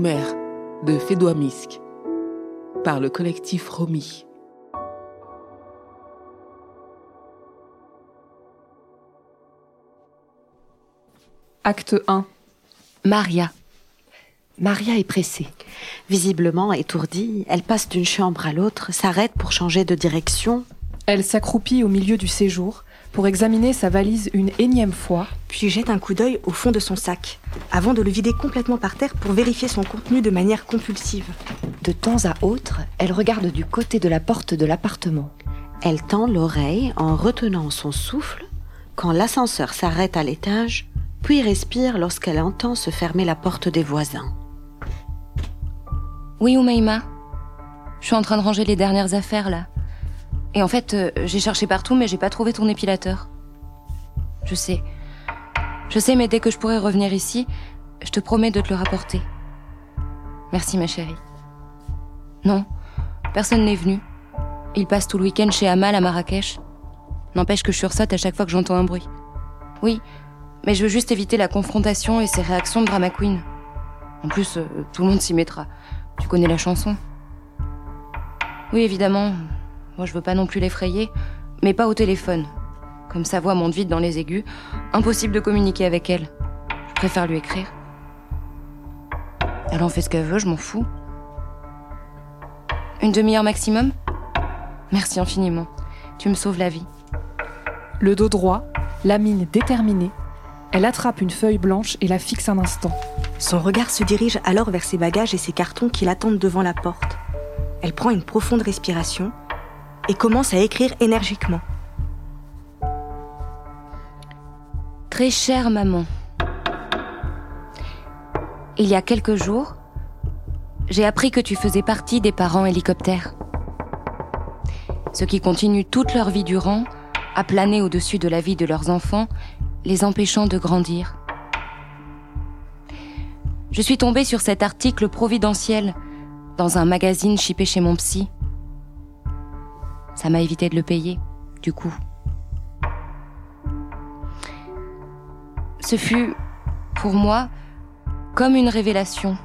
Nos mères de Fédois Misk par le collectif Romy. Acte 1 Maria. Maria est pressée. Visiblement étourdie, elle passe d'une chambre à l'autre, s'arrête pour changer de direction. Elle s'accroupit au milieu du séjour pour examiner sa valise une énième fois, puis jette un coup d'œil au fond de son sac, avant de le vider complètement par terre pour vérifier son contenu de manière compulsive. De temps à autre, elle regarde du côté de la porte de l'appartement. Elle tend l'oreille en retenant son souffle quand l'ascenseur s'arrête à l'étage, puis respire lorsqu'elle entend se fermer la porte des voisins. Oui, Oumaima. Je suis en train de ranger les dernières affaires là. Et en fait, euh, j'ai cherché partout, mais j'ai pas trouvé ton épilateur. Je sais. Je sais, mais dès que je pourrai revenir ici, je te promets de te le rapporter. Merci, ma chérie. Non, personne n'est venu. Il passe tout le week-end chez Amal à Marrakech. N'empêche que je sursaute à chaque fois que j'entends un bruit. Oui, mais je veux juste éviter la confrontation et ses réactions de drama queen. En plus, euh, tout le monde s'y mettra. Tu connais la chanson Oui, évidemment, moi, je veux pas non plus l'effrayer, mais pas au téléphone. Comme sa voix monte vite dans les aigus, impossible de communiquer avec elle. Je préfère lui écrire. Elle en fait ce qu'elle veut, je m'en fous. Une demi-heure maximum? Merci infiniment. Tu me sauves la vie. Le dos droit, la mine déterminée, elle attrape une feuille blanche et la fixe un instant. Son regard se dirige alors vers ses bagages et ses cartons qui l'attendent devant la porte. Elle prend une profonde respiration et commence à écrire énergiquement. Très chère maman, il y a quelques jours, j'ai appris que tu faisais partie des parents hélicoptères. Ceux qui continuent toute leur vie durant à planer au-dessus de la vie de leurs enfants, les empêchant de grandir. Je suis tombée sur cet article providentiel dans un magazine chippé chez mon psy. Ça m'a évité de le payer, du coup. Ce fut, pour moi, comme une révélation,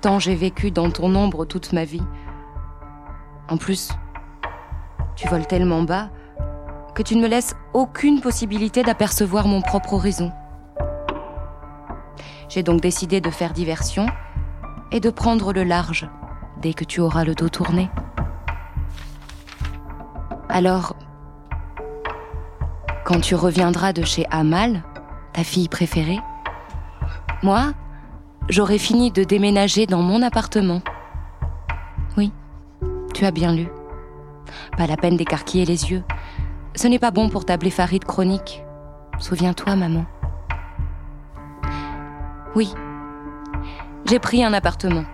tant j'ai vécu dans ton ombre toute ma vie. En plus, tu voles tellement bas que tu ne me laisses aucune possibilité d'apercevoir mon propre horizon. J'ai donc décidé de faire diversion et de prendre le large dès que tu auras le dos tourné. Alors, quand tu reviendras de chez Amal, ta fille préférée, moi, j'aurai fini de déménager dans mon appartement. Oui, tu as bien lu. Pas la peine d'écarquiller les yeux. Ce n'est pas bon pour ta blépharite chronique. Souviens-toi, maman. Oui, j'ai pris un appartement.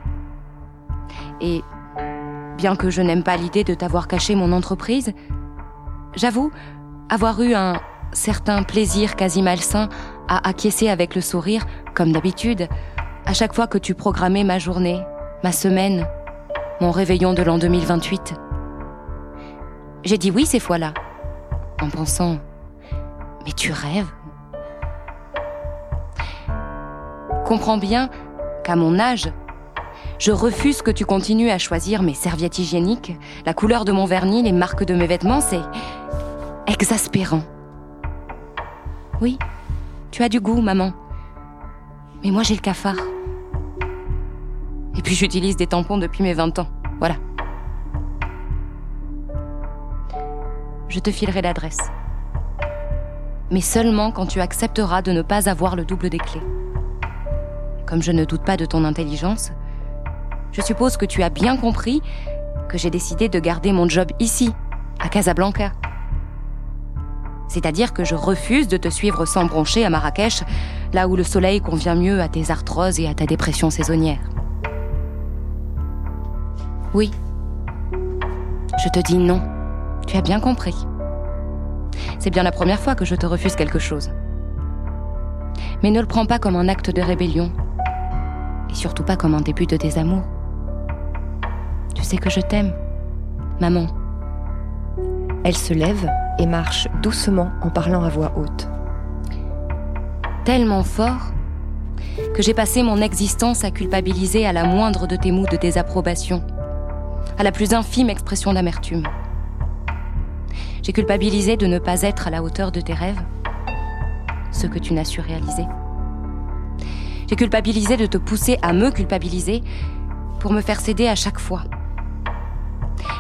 Et bien que je n'aime pas l'idée de t'avoir caché mon entreprise, j'avoue avoir eu un certain plaisir quasi malsain à acquiescer avec le sourire, comme d'habitude, à chaque fois que tu programmais ma journée, ma semaine, mon réveillon de l'an 2028. J'ai dit oui ces fois-là, en pensant, mais tu rêves? Comprends bien qu'à mon âge, je refuse que tu continues à choisir mes serviettes hygiéniques, la couleur de mon vernis, les marques de mes vêtements, c'est exaspérant. Oui, tu as du goût, maman. Mais moi j'ai le cafard. Et puis j'utilise des tampons depuis mes 20 ans. Voilà. Je te filerai l'adresse. Mais seulement quand tu accepteras de ne pas avoir le double des clés. Comme je ne doute pas de ton intelligence, je suppose que tu as bien compris que j'ai décidé de garder mon job ici, à Casablanca. C'est-à-dire que je refuse de te suivre sans broncher à Marrakech, là où le soleil convient mieux à tes arthroses et à ta dépression saisonnière. Oui, je te dis non. Tu as bien compris. C'est bien la première fois que je te refuse quelque chose. Mais ne le prends pas comme un acte de rébellion. Et surtout pas comme un début de désamour. Tu sais que je t'aime, maman. Elle se lève et marche doucement en parlant à voix haute. Tellement fort que j'ai passé mon existence à culpabiliser à la moindre de tes mots de désapprobation, à la plus infime expression d'amertume. J'ai culpabilisé de ne pas être à la hauteur de tes rêves, ce que tu n'as su réaliser. J'ai culpabilisé de te pousser à me culpabiliser pour me faire céder à chaque fois.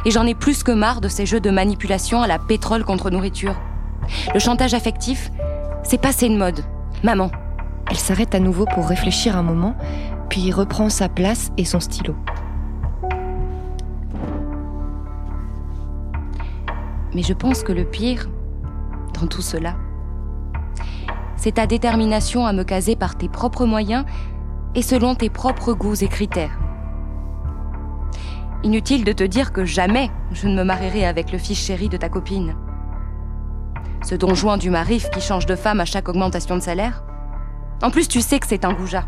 Et j'en ai plus que marre de ces jeux de manipulation à la pétrole contre nourriture. Le chantage affectif, c'est passé de mode. Maman. Elle s'arrête à nouveau pour réfléchir un moment, puis reprend sa place et son stylo. Mais je pense que le pire, dans tout cela, c'est ta détermination à me caser par tes propres moyens et selon tes propres goûts et critères. Inutile de te dire que jamais je ne me marierai avec le fils chéri de ta copine. Ce don Juan du Marif qui change de femme à chaque augmentation de salaire. En plus, tu sais que c'est un goujat.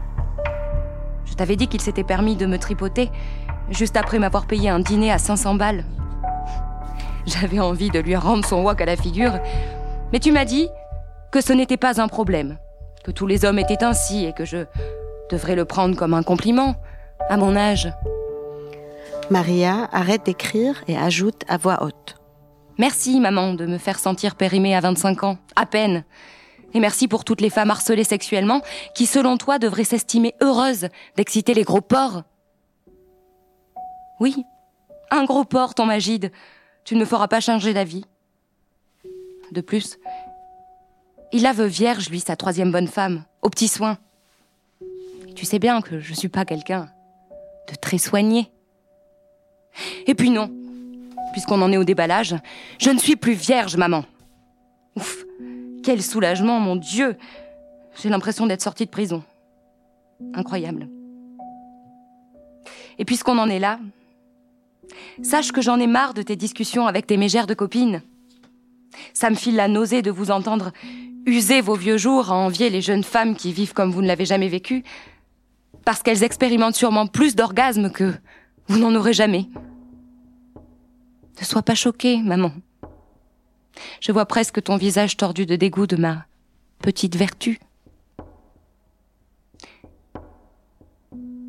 Je t'avais dit qu'il s'était permis de me tripoter juste après m'avoir payé un dîner à 500 balles. J'avais envie de lui rendre son wok à la figure, mais tu m'as dit que ce n'était pas un problème, que tous les hommes étaient ainsi et que je devrais le prendre comme un compliment à mon âge. Maria arrête d'écrire et ajoute à voix haute. Merci, maman, de me faire sentir périmée à 25 ans, à peine. Et merci pour toutes les femmes harcelées sexuellement qui, selon toi, devraient s'estimer heureuses d'exciter les gros porcs. Oui, un gros porc, ton Magide. Tu ne me feras pas changer d'avis. De plus, il a veut vierge, lui, sa troisième bonne femme, au petit soin. tu sais bien que je suis pas quelqu'un de très soigné. Et puis non, puisqu'on en est au déballage, je ne suis plus vierge, maman. Ouf, quel soulagement, mon Dieu J'ai l'impression d'être sortie de prison. Incroyable. Et puisqu'on en est là, sache que j'en ai marre de tes discussions avec tes mégères de copines. Ça me file la nausée de vous entendre user vos vieux jours à envier les jeunes femmes qui vivent comme vous ne l'avez jamais vécu, parce qu'elles expérimentent sûrement plus d'orgasmes que vous n'en aurez jamais. Ne sois pas choquée, maman. Je vois presque ton visage tordu de dégoût de ma petite vertu.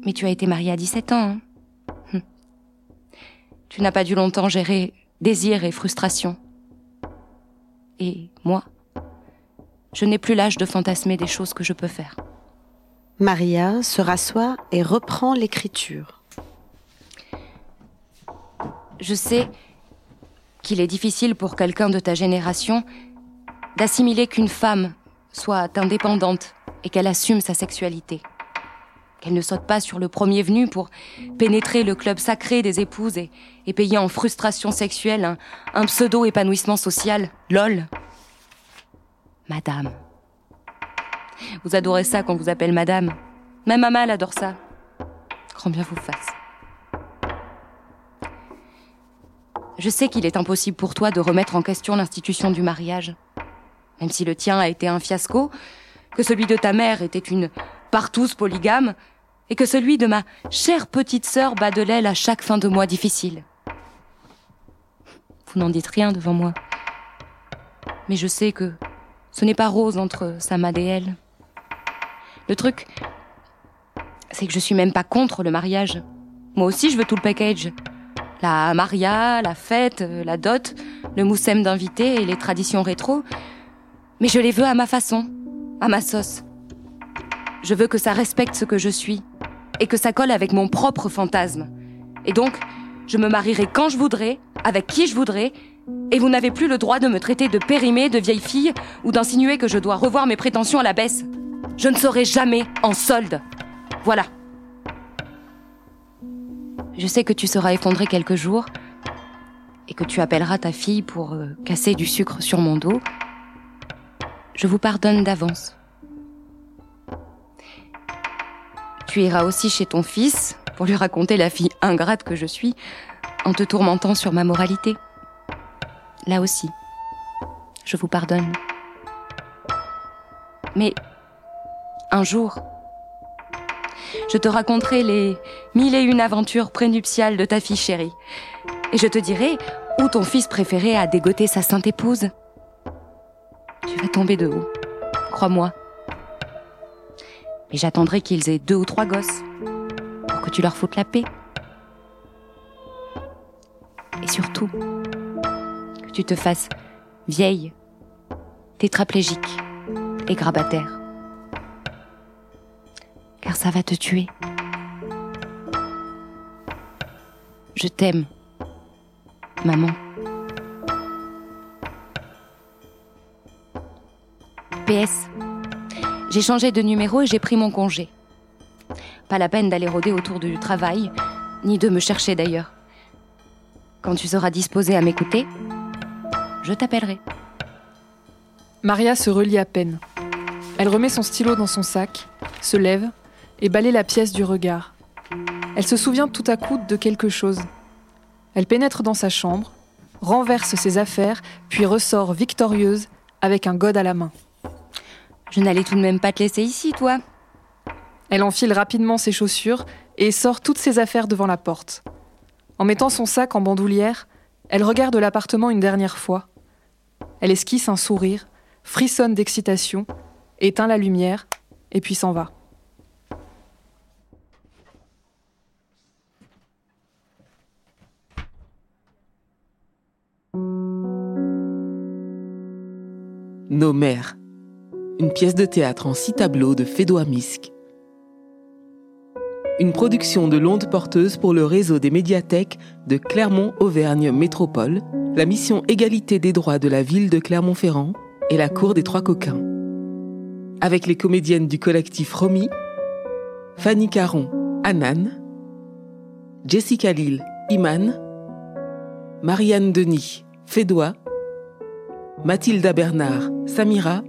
Mais tu as été mariée à 17 ans. Hein hum. tu n'as pas dû longtemps gérer désir et frustration. Et moi, je n'ai plus l'âge de fantasmer des choses que je peux faire. Maria se rassoit et reprend l'écriture. Je sais qu'il est difficile pour quelqu'un de ta génération d'assimiler qu'une femme soit indépendante et qu'elle assume sa sexualité. Qu'elle ne saute pas sur le premier venu pour pénétrer le club sacré des épouses et, payer en frustration sexuelle un, pseudo-épanouissement social. LOL. Madame. Vous adorez ça qu'on vous appelle Madame. Même maman, adore ça. Grand bien vous fasse. Je sais qu'il est impossible pour toi de remettre en question l'institution du mariage. Même si le tien a été un fiasco, que celui de ta mère était une partouze polygame, et que celui de ma chère petite sœur bat de l'aile à chaque fin de mois difficile. Vous n'en dites rien devant moi. Mais je sais que ce n'est pas rose entre Samad et elle. Le truc, c'est que je suis même pas contre le mariage. Moi aussi, je veux tout le package. La maria, la fête, la dot, le moussem d'invités et les traditions rétro. Mais je les veux à ma façon, à ma sauce. Je veux que ça respecte ce que je suis et que ça colle avec mon propre fantasme. Et donc, je me marierai quand je voudrais, avec qui je voudrais, et vous n'avez plus le droit de me traiter de périmée, de vieille fille, ou d'insinuer que je dois revoir mes prétentions à la baisse. Je ne serai jamais en solde. Voilà. Je sais que tu seras effondré quelques jours et que tu appelleras ta fille pour euh, casser du sucre sur mon dos. Je vous pardonne d'avance. Tu iras aussi chez ton fils pour lui raconter la fille ingrate que je suis en te tourmentant sur ma moralité. Là aussi, je vous pardonne. Mais un jour, je te raconterai les mille et une aventures prénuptiales de ta fille chérie. Et je te dirai où ton fils préféré a dégoté sa sainte épouse. Tu vas tomber de haut, crois-moi. Mais j'attendrai qu'ils aient deux ou trois gosses pour que tu leur foutes la paix. Et surtout, que tu te fasses vieille, tétraplégique et grabataire. Car ça va te tuer. Je t'aime, maman. PS. J'ai changé de numéro et j'ai pris mon congé. Pas la peine d'aller rôder autour du travail, ni de me chercher d'ailleurs. Quand tu seras disposé à m'écouter, je t'appellerai. Maria se relie à peine. Elle remet son stylo dans son sac, se lève et balaye la pièce du regard. Elle se souvient tout à coup de quelque chose. Elle pénètre dans sa chambre, renverse ses affaires, puis ressort victorieuse avec un gode à la main. Je n'allais tout de même pas te laisser ici, toi. Elle enfile rapidement ses chaussures et sort toutes ses affaires devant la porte. En mettant son sac en bandoulière, elle regarde l'appartement une dernière fois. Elle esquisse un sourire, frissonne d'excitation, éteint la lumière et puis s'en va. Nos mères. Une pièce de théâtre en six tableaux de Fédois Misque. Une production de l'onde porteuse pour le réseau des médiathèques de Clermont-Auvergne Métropole, la mission égalité des droits de la ville de Clermont-Ferrand et la cour des Trois Coquins. Avec les comédiennes du collectif Romy, Fanny Caron, Anan, Jessica Lille, Iman, Marianne Denis, Fédois, Mathilda Bernard, Samira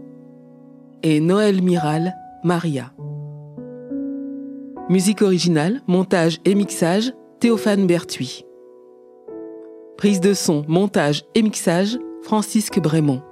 et Noël Miral, Maria. Musique originale, montage et mixage, Théophane Berthuis. Prise de son, montage et mixage, Francisque Brémond.